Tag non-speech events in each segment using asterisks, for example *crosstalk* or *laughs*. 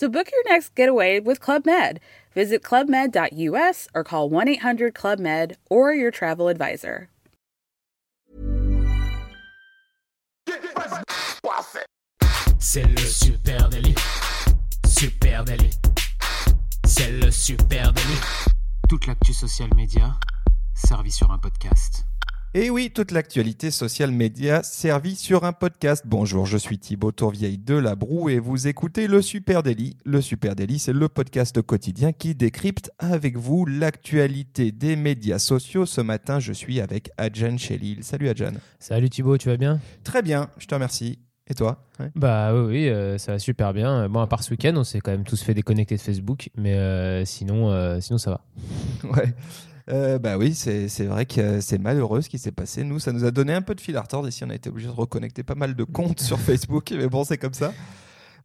So book your next getaway with Club Med. Visit clubmed.us or call 1 800 Club Med or your travel advisor. C'est le super délit. Super délit. C'est le super délit. Toute l'actu social média servie sur un podcast. Et oui, toute l'actualité social média servie sur un podcast. Bonjour, je suis Thibaut Tourvieille de La Broue et vous écoutez le Super Daily. Le Super Daily, c'est le podcast quotidien qui décrypte avec vous l'actualité des médias sociaux. Ce matin, je suis avec Adjan Chelil. Salut Adjan. Salut Thibaut, tu vas bien? Très bien, je te remercie. Et toi? Ouais. Bah oui, oui euh, ça va super bien. Bon, à part ce week-end, on s'est quand même tous fait déconnecter de Facebook, mais euh, sinon, euh, sinon ça va. *laughs* Ouais. Euh, bah oui, c'est vrai que c'est malheureux ce qui s'est passé. Nous, ça nous a donné un peu de fil à retordre ici. On a été obligé de reconnecter pas mal de comptes *laughs* sur Facebook, mais bon, c'est comme ça.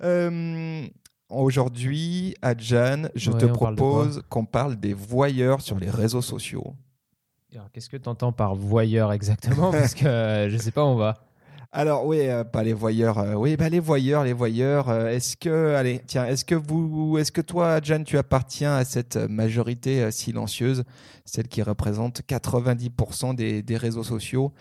Euh, Aujourd'hui, Adjan, je Ouais, te propose qu'on parle des voyeurs sur les réseaux sociaux. Qu'est-ce que tu entends par voyeur exactement? Parce que euh, je sais pas où on va. Alors oui, euh, pas les voyeurs. euh, oui, bah les voyeurs, les voyeurs. euh, est-ce que, allez, tiens, est-ce que vous, est-ce que toi, Adjan, tu appartiens à cette majorité silencieuse, celle qui représente 90% des, des réseaux sociaux?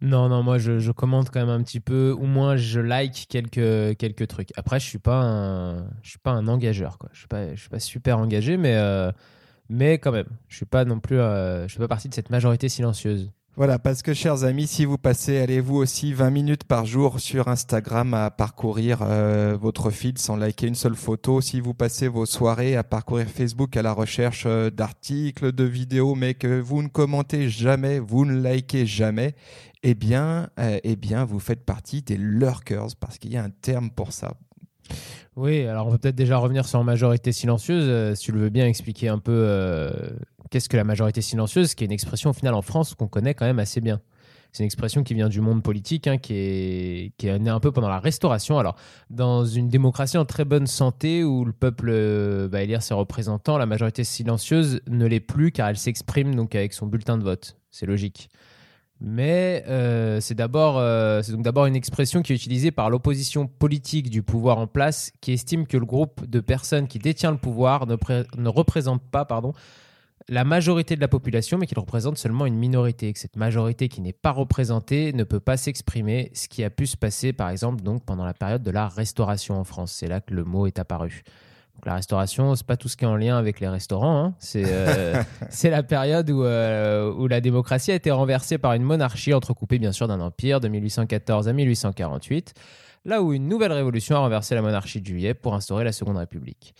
Non, non, moi je, je commente quand même un petit peu, ou moins je like quelques, quelques trucs. Après, je suis pas un, je suis pas un engageur, quoi. Je suis pas, je suis pas super engagé, mais, mais quand même, je suis pas non plus, je fais pas partie de cette majorité silencieuse. Voilà, parce que chers amis, si vous passez, allez-vous aussi 20 minutes par jour sur Instagram à parcourir euh, votre feed sans liker une seule photo, si vous passez vos soirées à parcourir Facebook à la recherche euh, d'articles, de vidéos, mais que vous ne commentez jamais, vous ne likez jamais, eh bien, euh, eh bien, vous faites partie des lurkers, parce qu'il y a un terme pour ça. Oui, alors on peut peut-être déjà revenir sur majorité silencieuse, si tu le veux bien expliquer un peu qu'est-ce que la majorité silencieuse, qui est une expression au final en France qu'on connaît quand même assez bien. C'est une expression qui vient du monde politique, hein, qui, est, qui est née un peu pendant la Restauration. Alors, dans une démocratie en très bonne santé où le peuple euh, va élire ses représentants, la majorité silencieuse ne l'est plus car elle s'exprime donc avec son bulletin de vote. C'est logique. Mais euh, c'est d'abord, euh, donc d'abord une expression qui est utilisée par l'opposition politique du pouvoir en place, qui estime que le groupe de personnes qui détient le pouvoir ne, ne représente pas, pardon, la majorité de la population, mais qu'il représente seulement une minorité. Que cette majorité qui n'est pas représentée ne peut pas s'exprimer, ce qui a pu se passer, par exemple, donc pendant la période de la Restauration en France. C'est là que le mot est apparu. Donc la restauration, c'est pas tout ce qui est en lien avec les restaurants. hein. C'est euh, *laughs* c'est la période où, euh, où la démocratie a été renversée par une monarchie entrecoupée bien sûr d'un empire de 1814 à 1848, là où une nouvelle révolution a renversé la monarchie de juillet pour instaurer la Seconde République.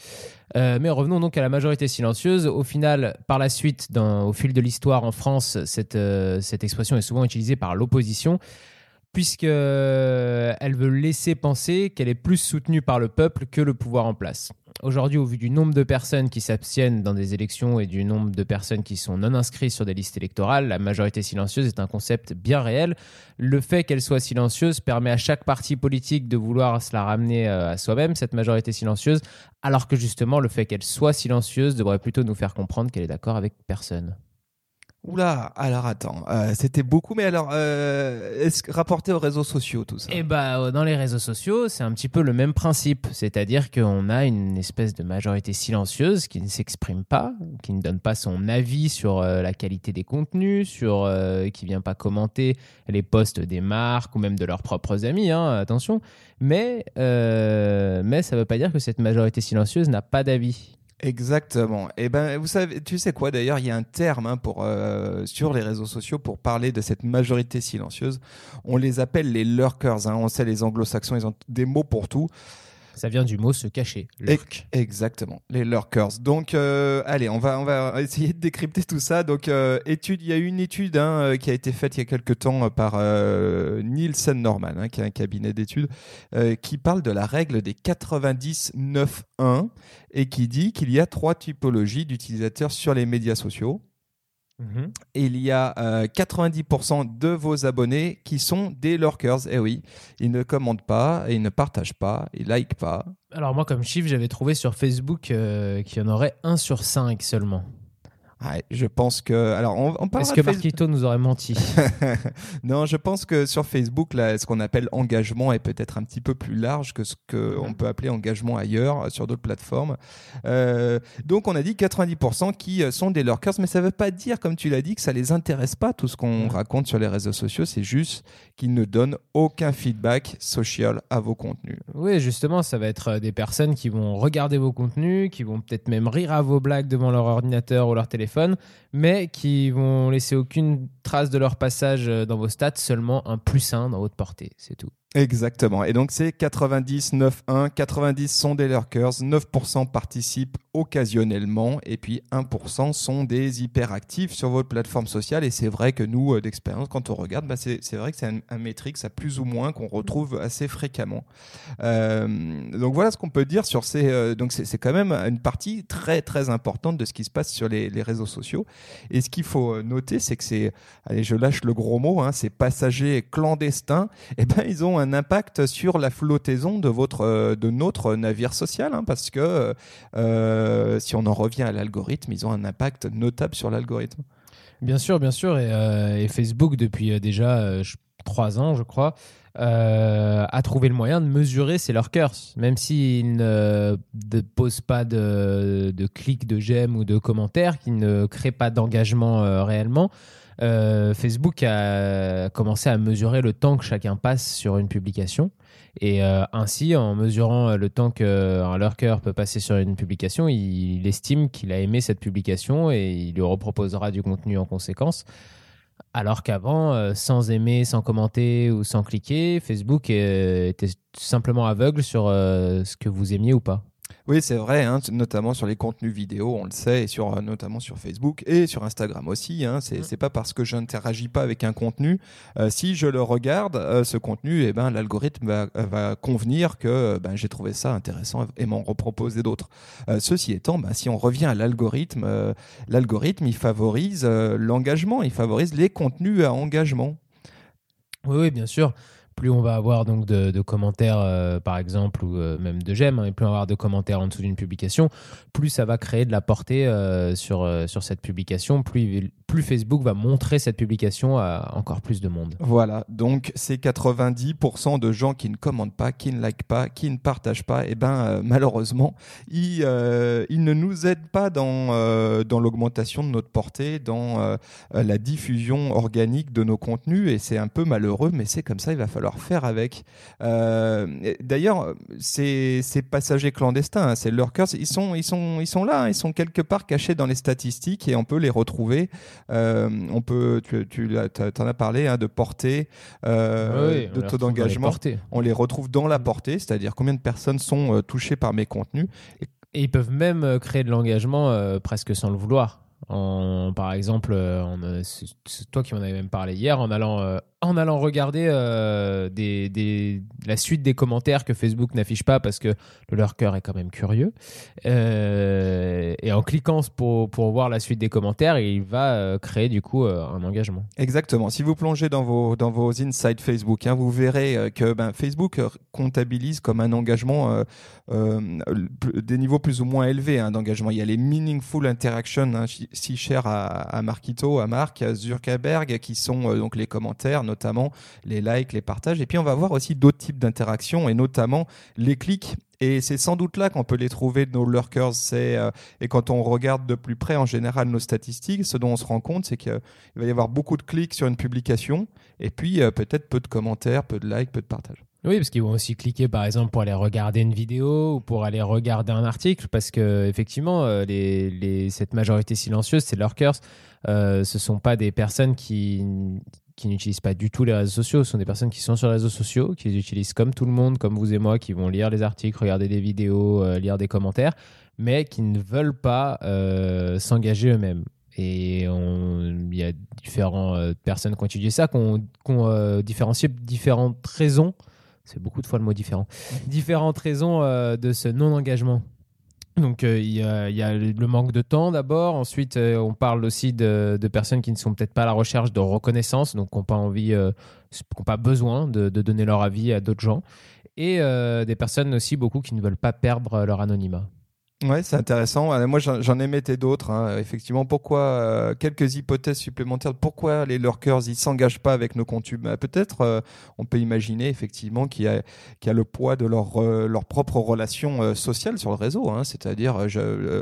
Euh, mais revenons donc à la majorité silencieuse. Au final, par la suite, au fil de l'histoire en France, cette, euh, cette expression est souvent utilisée par l'opposition puisque euh, elle veut laisser penser qu'elle est plus soutenue par le peuple que le pouvoir en place. Aujourd'hui, au vu du nombre de personnes qui s'abstiennent dans des élections et du nombre de personnes qui sont non inscrites sur des listes électorales, la majorité silencieuse est un concept bien réel. Le fait qu'elle soit silencieuse permet à chaque parti politique de vouloir se la ramener euh, à soi-même, cette majorité silencieuse, alors que justement le fait qu'elle soit silencieuse devrait plutôt nous faire comprendre qu'elle est d'accord avec personne. Oula, alors attends, euh, c'était beaucoup, mais alors, euh, est-ce rapporté aux réseaux sociaux tout ça? Et bah, euh, dans les réseaux sociaux, c'est un petit peu le même principe. C'est-à-dire qu'on a une espèce de majorité silencieuse qui ne s'exprime pas, qui ne donne pas son avis sur la qualité des contenus, sur, qui vient pas commenter les posts des marques ou même de leurs propres amis, hein, attention. Mais, mais ça ne veut pas dire que cette majorité silencieuse n'a pas d'avis. Exactement. Et ben, vous savez, tu sais quoi D'ailleurs, il y a un terme hein, pour euh, sur les réseaux sociaux pour parler de cette majorité silencieuse. On les appelle les lurkers. hein. On sait les Anglo-Saxons, ils ont des mots pour tout. Ça vient du mot se cacher. Lurk. Exactement, les lurkers. Donc, euh, allez, on va, on va essayer de décrypter tout ça. Donc, euh, étude, il y a une étude hein, euh, qui a été faite il y a quelques temps par euh, Nielsen Norman, hein, qui est un cabinet d'études, qui parle de la règle des 90-9-1 et qui dit qu'il y a trois typologies d'utilisateurs sur les médias sociaux. Mhm. Il y a euh, 90% de vos abonnés qui sont des lurkers. Eh oui, ils ne commentent pas, ils ne partagent pas, ils likent pas. Alors moi, comme chiffre, j'avais trouvé sur Facebook euh, qu'il y en aurait 1 sur 5 seulement. Ouais, je pense que. Alors, on, on Est-ce que Marquito nous aurait menti? *laughs* Non, je pense que sur Facebook, là, ce qu'on appelle engagement est peut-être un petit peu plus large que ce qu'on Mhm. peut appeler engagement ailleurs, euh, sur d'autres plateformes. Euh, donc, on a dit 90% qui euh, sont des lurkers, mais ça ne veut pas dire, comme tu l'as dit, que ça les intéresse pas, tout ce qu'on Mhm. raconte sur les réseaux sociaux. C'est juste qu'ils ne donnent aucun feedback social à vos contenus. Oui, justement, ça va être des personnes qui vont regarder vos contenus, qui vont peut-être même rire à vos blagues devant leur ordinateur ou leur téléphone, mais qui vont laisser aucune trace de leur passage euh, dans vos stats, seulement un plus 1 dans votre portée, c'est tout. Exactement. Et donc c'est 90, 9, 1. 90 sont des lurkers, 9% participent occasionnellement et puis 1% sont des hyperactifs sur votre plateforme sociale. Et c'est vrai que nous, euh, d'expérience, quand on regarde, bah, c'est vrai que c'est un, métrique, ça plus ou moins, qu'on retrouve assez fréquemment. Euh, donc voilà ce qu'on peut dire sur ces... euh, donc c'est quand même une partie très très importante de ce qui se passe sur les, réseaux sociaux. Et ce qu'il faut noter, c'est que c'est... Allez, je lâche le gros mot, hein, ces passagers clandestins eh ben, ils ont un impact sur la flottaison de, votre, euh, de notre navire social, hein, parce que euh, si on en revient à l'algorithme, ils ont un impact notable sur l'algorithme. Bien sûr, bien sûr. Et, euh, Facebook, depuis déjà trois ans, je crois, a trouvé le moyen de mesurer ces lurkers. Même s'ils ne posent pas de, de clics, de j'aime ou de commentaires, qu'ils ne créent pas d'engagement réellement, euh, Facebook a commencé à mesurer le temps que chacun passe sur une publication. Et euh, ainsi, en mesurant euh, le temps qu'un lurker peut passer sur une publication, il, estime qu'il a aimé cette publication et il lui reproposera du contenu en conséquence. Alors qu'avant, euh, sans aimer, sans commenter ou sans cliquer, Facebook euh, était simplement aveugle sur euh, ce que vous aimiez ou pas. Oui, c'est vrai, hein, notamment sur les contenus vidéo, on le sait, et sur, euh, notamment sur Facebook et sur Instagram aussi. Hein, c'est Mm. pas parce que je n'interagis pas avec un contenu, euh, si je le regarde, euh, ce contenu, eh ben, l'algorithme va, va convenir que ben, j'ai trouvé ça intéressant et m'en reproposer d'autres. Euh, ceci étant, ben, si on revient à l'algorithme, l'algorithme, il favorise l'engagement, il favorise les contenus à engagement. Oui, oui, bien sûr. Plus on va avoir donc de, commentaires, euh, par exemple, ou euh, même de j'aime, hein, et plus on va avoir de commentaires en dessous d'une publication, plus ça va créer de la portée euh, sur, sur cette publication, plus, plus Facebook va montrer cette publication à encore plus de monde. Voilà, donc ces 90% de gens qui ne commentent pas, qui ne likent pas, qui ne partagent pas, et ben euh, malheureusement, ils, euh, ils ne nous aident pas dans, euh, dans l'augmentation de notre portée, dans la diffusion organique de nos contenus, et c'est un peu malheureux, mais c'est comme ça, il va falloir faire avec. D'ailleurs, ces, ces passagers clandestins, hein, ces lurkers, ils sont, ils, sont, ils sont là, hein, ils sont quelque part cachés dans les statistiques, et on peut les retrouver. Euh, on peut, tu, t'en as parlé, hein, de portée, euh, Oui, de taux d'engagement. On les retrouve dans la portée, c'est-à-dire combien de personnes sont euh, touchées par mes contenus. Et ils peuvent même créer de l'engagement euh, presque sans le vouloir. En, par exemple, euh, en, c'est toi qui m'en avais même parlé hier, en allant, euh, en allant regarder euh, la suite des commentaires que Facebook n'affiche pas parce que le lurker est quand même curieux. Et en cliquant pour, pour voir la suite des commentaires, il va créer du coup un engagement. Exactement. Si vous plongez dans vos, dans vos insights Facebook, hein, vous verrez que ben, Facebook comptabilise comme un engagement des niveaux plus ou moins élevés hein, d'engagement. Il y a les meaningful interactions, hein, si chers à, Marquito, à Marc, à Zuckerberg, qui sont euh, donc les commentaires, notamment les likes, les partages. Et puis on va voir aussi d'autres types d'interactions, et notamment les clics. Et c'est sans doute là qu'on peut les trouver, nos lurkers. Euh, et quand on regarde de plus près, en général, nos statistiques, ce dont on se rend compte, c'est qu'il va y avoir beaucoup de clics sur une publication, et puis euh, peut-être peu de commentaires, peu de likes, peu de partages. Oui, parce qu'ils vont aussi cliquer, par exemple, pour aller regarder une vidéo ou pour aller regarder un article, parce que effectivement, euh, cette majorité silencieuse, c'est lurkers. Euh, ce sont pas des personnes qui n'utilisent pas du tout les réseaux sociaux. Ce sont des personnes qui sont sur les réseaux sociaux, qui les utilisent comme tout le monde, comme vous et moi, qui vont lire les articles, regarder des vidéos, euh, lire des commentaires, mais qui ne veulent pas euh, s'engager eux-mêmes. Et il y a différentes personnes qui ont étudié ça, qui ont, différencié différentes raisons. C'est beaucoup de fois le mot différent. Différentes raisons euh, de ce non-engagement. Donc euh, il y, a, il y a le manque de temps d'abord. Ensuite, euh, on parle aussi de, de personnes qui ne sont peut-être pas à la recherche de reconnaissance, donc qui n'ont pas envie, euh, qui n'ont pas besoin de, de donner leur avis à d'autres gens. Et des personnes aussi beaucoup qui ne veulent pas perdre leur anonymat. Ouais, c'est intéressant. Euh, Moi, j'en j'en émettais d'autres. hein. Effectivement, pourquoi euh, quelques hypothèses supplémentaires Pourquoi les lurkers ils s'engagent pas avec nos Bah, Peut-être, euh, on peut imaginer effectivement qu'il y a, le poids de leur euh, leur propre relation euh, sociale sur le réseau. hein. C'est-à-dire,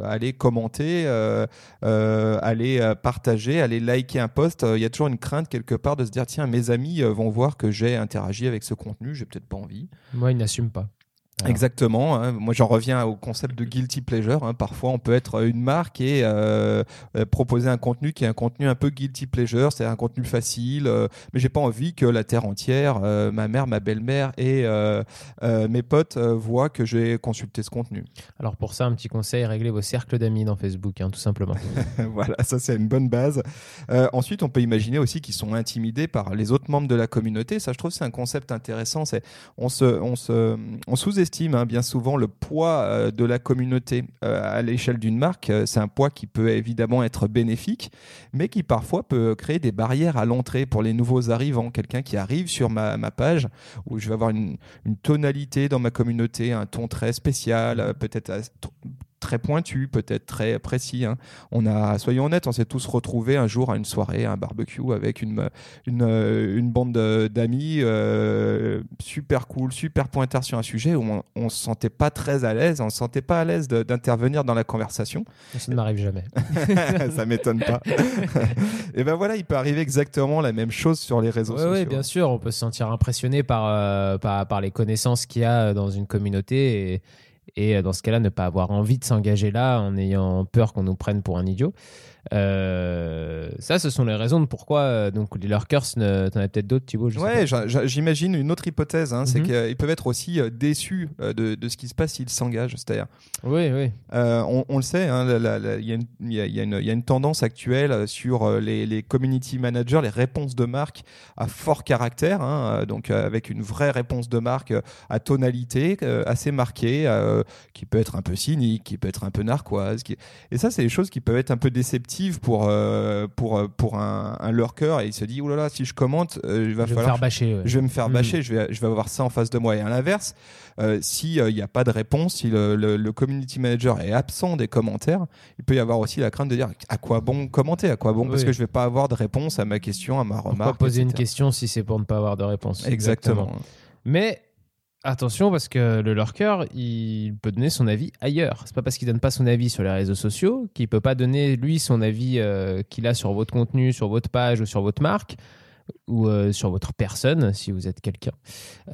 aller commenter, aller partager, aller liker un post. Il y a toujours une crainte quelque part de se dire tiens, mes amis vont voir que j'ai interagi avec ce contenu. J'ai peut-être pas envie. Moi, ils n'assument pas. Alors. Exactement. hein. Moi, j'en reviens au concept de guilty pleasure. hein. Parfois, on peut être une marque et euh, euh, proposer un contenu qui est un contenu un peu guilty pleasure, c'est un contenu facile, euh, mais j'ai pas envie que la terre entière, euh, ma mère, ma belle-mère et mes potes voient que j'ai consulté ce contenu. Alors pour ça, un petit conseil, réglez vos cercles d'amis dans Facebook, hein, tout simplement. *laughs* voilà, ça c'est une bonne base. Ensuite, on peut imaginer aussi qu'ils sont intimidés par les autres membres de la communauté. Ça, je trouve, c'est un concept intéressant. C'est on se, on se, on sous-estime hein, bien souvent le poids euh, de la communauté euh, à l'échelle d'une marque. Euh, C'est un poids qui peut évidemment être bénéfique, mais qui parfois peut créer des barrières à l'entrée pour les nouveaux arrivants. Quelqu'un qui arrive sur ma, page où je vais avoir une, une tonalité dans ma communauté, un ton très spécial, peut-être très pointu, peut-être très précis. hein. On a, soyons honnêtes, on s'est tous retrouvés un jour à une soirée, à un barbecue avec une, une, euh, une bande de- d'amis euh, super cool, super pointard sur un sujet où on, on se sentait pas très à l'aise, on se sentait pas à l'aise d'intervenir dans la conversation. Ça ne m'arrive jamais. *laughs* Ça m'étonne pas. *laughs* Et ben voilà, il peut arriver exactement la même chose sur les réseaux Oui, sociaux. bien sûr, on peut se sentir impressionné par, euh, par, par les connaissances qu'il y a dans une communauté et, et euh, dans ce cas-là, ne pas avoir envie de s'engager là en ayant peur qu'on nous prenne pour un idiot. Euh, ça, ce sont les raisons de pourquoi euh, donc, les lurkers, ne- t'en as peut-être d'autres, Thibaut je Ouais, j'imagine une autre hypothèse, hein, c'est Mhm. qu'ils peuvent être aussi euh, déçus de, de ce qui se passe s'ils s'engagent. C'est-à-dire. Oui, oui. Euh, on, on le sait, hein, il y, a une- y y y a tendance actuelle sur les, les community managers, les réponses de marque à fort caractère, hein, donc avec une vraie réponse de marque à tonalité assez marquée, qui peut être un peu cynique, qui peut être un peu narquoise. qui- Et ça, c'est des choses qui peuvent être un peu déceptives pour, euh, pour, euh, pour un, un lurker. Et il se dit, oh là là, si je commente, euh, il va Je vais me falloir faire bâcher. ouais. je vais me faire Mm. bâcher, je, vais, je vais avoir ça en face de moi. Et à l'inverse, euh, s'il n'y a pas de réponse, si le, le- le community manager est absent des commentaires, il peut y avoir aussi la crainte de dire à quoi bon commenter, à quoi bon, parce que je vais pas avoir de réponse à ma question, à ma Pourquoi remarque. poser une question si c'est pour ne pas avoir de réponse? Exactement. Mais attention parce que le lurker, il peut donner son avis ailleurs. C'est pas parce qu'il donne pas son avis sur les réseaux sociaux qu'il peut pas donner lui son avis euh, qu'il a sur votre contenu, sur votre page ou sur votre marque ou euh, sur votre personne si vous êtes quelqu'un.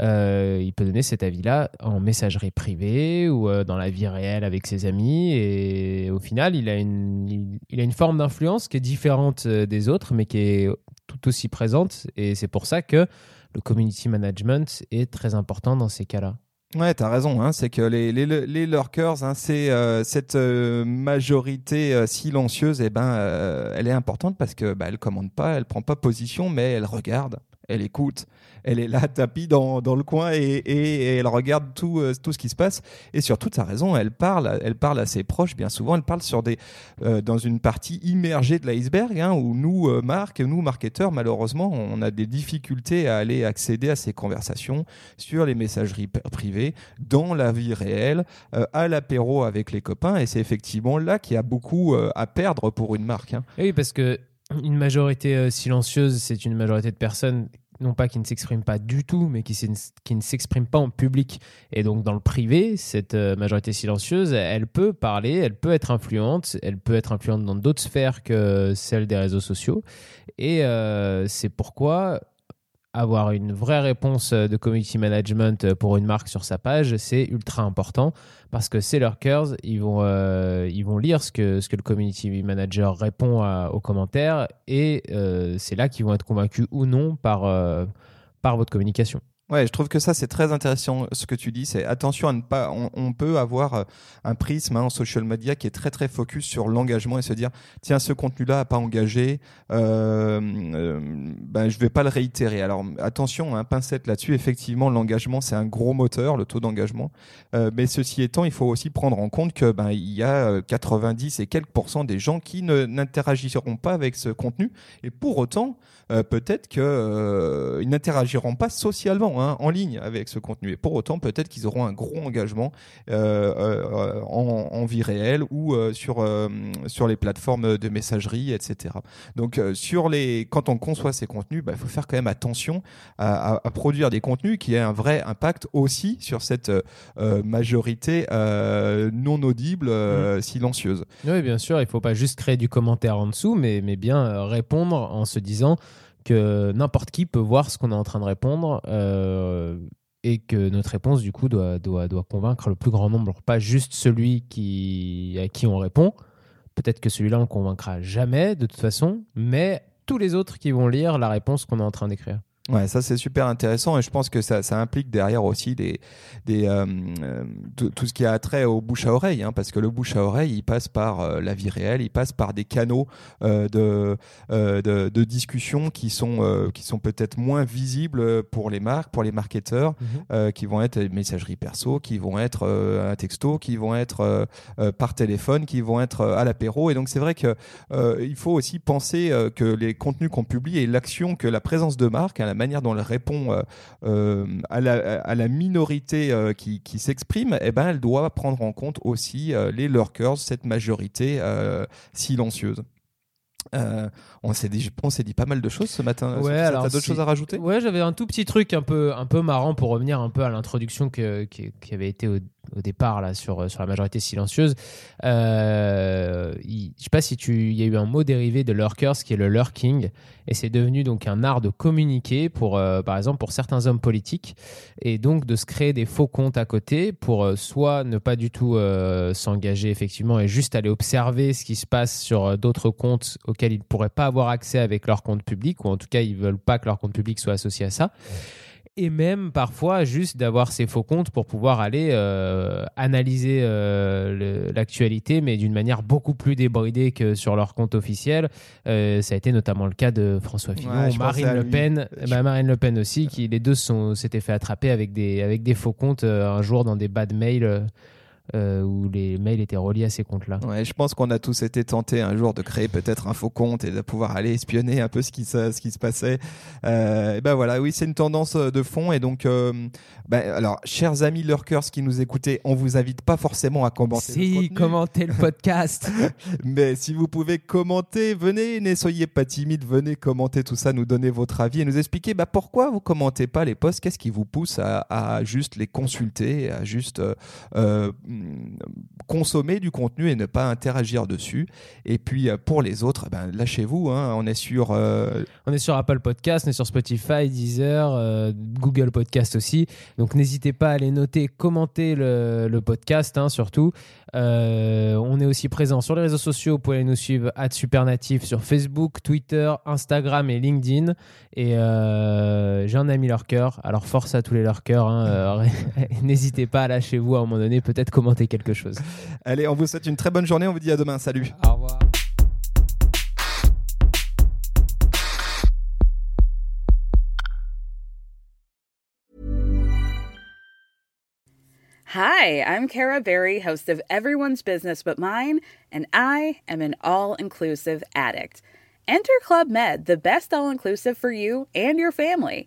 Euh, il peut donner cet avis-là en messagerie privée ou dans la vie réelle avec ses amis et au final, il a une, il, a une forme d'influence qui est différente des autres mais qui est tout aussi présente et c'est pour ça que le community management est très important dans ces cas-là. Ouais, t'as raison. Hein, c'est que les, les, les lurkers, hein, c'est euh, cette euh, majorité euh, silencieuse, et ben, elle est importante parce que bah, elle commande pas, elle prend pas position, mais elle regarde, elle écoute, elle est là *laughs* tapis dans, dans le coin et, et, elle regarde tout, euh, tout ce qui se passe. Et surtout, t'as raison, elle parle, elle parle à ses proches bien souvent. Elle parle sur des, euh, dans une partie immergée de l'iceberg, hein, où nous, euh, marques, nous marketeurs, malheureusement, on a des difficultés à aller accéder à ces conversations sur les messageries privées, dans la vie réelle, à l'apéro avec les copains. Et c'est effectivement là qu'il y a beaucoup à perdre pour une marque. hein. Oui, parce que une majorité euh, silencieuse, c'est une majorité de personnes non pas qui ne s'expriment pas du tout, mais qui, ne s'expriment pas en public. Et donc dans le privé, cette euh, majorité silencieuse, elle peut parler, elle peut être influente, elle peut être influente dans d'autres sphères que celle des réseaux sociaux. Et euh, c'est pourquoi avoir une vraie réponse de community management pour une marque sur sa page, c'est ultra important parce que ces lurkers, ils vont, ils vont lire ce que, le community manager répond aux commentaires et c'est là qu'ils vont être convaincus ou non par, par votre communication. Ouais, je trouve que ça c'est très intéressant ce que tu dis. C'est attention à ne pas. On, peut avoir euh, un prisme hein, en social media qui est très très focus sur l'engagement et se dire tiens ce contenu-là a pas engagé, euh, euh, ben je vais pas le réitérer. Alors attention, un hein, pincette là-dessus. Effectivement, l'engagement c'est un gros moteur, le taux d'engagement. Euh, mais ceci étant, il faut aussi prendre en compte que ben il y a 90 et quelques pourcents des gens qui ne n'interagiront pas avec ce contenu et pour autant peut-être que ils n'interagiront pas socialement Hein, en ligne avec ce contenu. Et pour autant, peut-être qu'ils auront un gros engagement euh, euh, en, vie réelle ou euh, sur, sur les plateformes de messagerie, etc. Donc, sur les, quand on conçoit ces contenus, bah, il faut faire quand même attention à, produire des contenus qui aient un vrai impact aussi sur cette majorité non audible, mmh. silencieuse. Oui, bien sûr, il ne faut pas juste créer du commentaire en dessous, mais, mais bien répondre en se disant n'importe qui peut voir ce qu'on est en train de répondre euh, et que notre réponse, du coup, doit, convaincre le plus grand nombre, pas juste celui qui, à qui on répond. Peut-être que celui-là, on ne convaincra jamais, de toute façon, mais tous les autres qui vont lire la réponse qu'on est en train d'écrire. Ouais, ça c'est super intéressant et je pense que ça, ça implique derrière aussi des, des euh, tout, ce qui a trait au bouche à oreille, hein, parce que le bouche à oreille, il passe par euh, la vie réelle, il passe par des canaux euh, de, de, de, discussion qui sont qui sont peut-être moins visibles pour les marques, pour les marketeurs, mhm. qui vont être messagerie perso, qui vont être un texto, qui vont être par téléphone, qui vont être à l'apéro. Et donc c'est vrai que il faut aussi penser que les contenus qu'on publie et l'action que la présence de marque, la manière dont elle répond euh, euh, à, la, minorité euh, qui, s'exprime, eh ben, elle doit prendre en compte aussi les lurkers, cette majorité silencieuse. on s'est dit, on s'est dit pas mal de choses ce matin. Ouais, alors t'as d'autres choses à rajouter? Ouais, j'avais un tout petit truc un peu, un peu marrant pour revenir un peu à l'introduction qui, qui, avait été au, au départ là sur, sur la majorité silencieuse. Euh, il, je sais pas si tu, y a eu un mot dérivé de lurkers qui est le lurking et c'est devenu donc un art de communiquer pour, euh, par exemple, pour certains hommes politiques et donc de se créer des faux comptes à côté pour euh, soit ne pas du tout euh, s'engager effectivement et juste aller observer ce qui se passe sur d'autres comptes auxquels ils ne pourraient pas avoir accès avec leur compte public ou en tout cas ils veulent pas que leur compte public soit associé à ça et même parfois juste d'avoir ces faux comptes pour pouvoir aller euh, analyser euh, l'actualité, mais d'une manière beaucoup plus débridée que sur leur compte officiel. Euh, ça a été notamment le cas de François Fillon, Marine Le Pen, bah, Marine Le Pen aussi, qui les deux s'étaient fait attraper avec des, avec des faux comptes un jour dans des bad mails euh, où les mails étaient reliés à ces comptes-là. Ouais, je pense qu'on a tous été tentés un jour de créer peut-être un faux compte et de pouvoir aller espionner un peu ce qui se, ce qui se passait. Euh, et ben voilà, oui, c'est une tendance euh, de fond. Et donc, euh, ben, alors, chers amis lurkers qui nous écoutez, on vous invite pas forcément à commenter. Si, commentez le podcast. *laughs* Mais si vous pouvez commenter, venez, ne soyez pas timide, venez commenter tout ça, nous donner votre avis et nous expliquer bah, pourquoi vous commentez pas les posts, qu'est-ce qui vous pousse à, à, juste les consulter, à juste consommer du contenu et ne pas interagir dessus. Et puis euh, pour les autres, eh ben, lâchez-vous. Hein. on est sur. Euh, on est sur Apple Podcast, on est sur Spotify, Deezer, euh, Google Podcast aussi. Donc n'hésitez pas à aller noter, commenter le, podcast hein, surtout. on est aussi présent sur les réseaux sociaux. Vous pouvez nous suivre à Supernatif sur Facebook, Twitter, Instagram et LinkedIn. Et j'ai un ami leur cœur. Alors force à tous les leur. Hein, *laughs* n'hésitez pas à lâcher vous à un moment donné, peut-être quelque chose. *laughs* Allez, on vous souhaite une très bonne journée. On vous dit à demain. Salut. Au revoir. Hi, I'm Kara Berry, host of Everyone's Business But Mine, and I am an all inclusive addict. Enter Club Med, the best all inclusive for you and your family.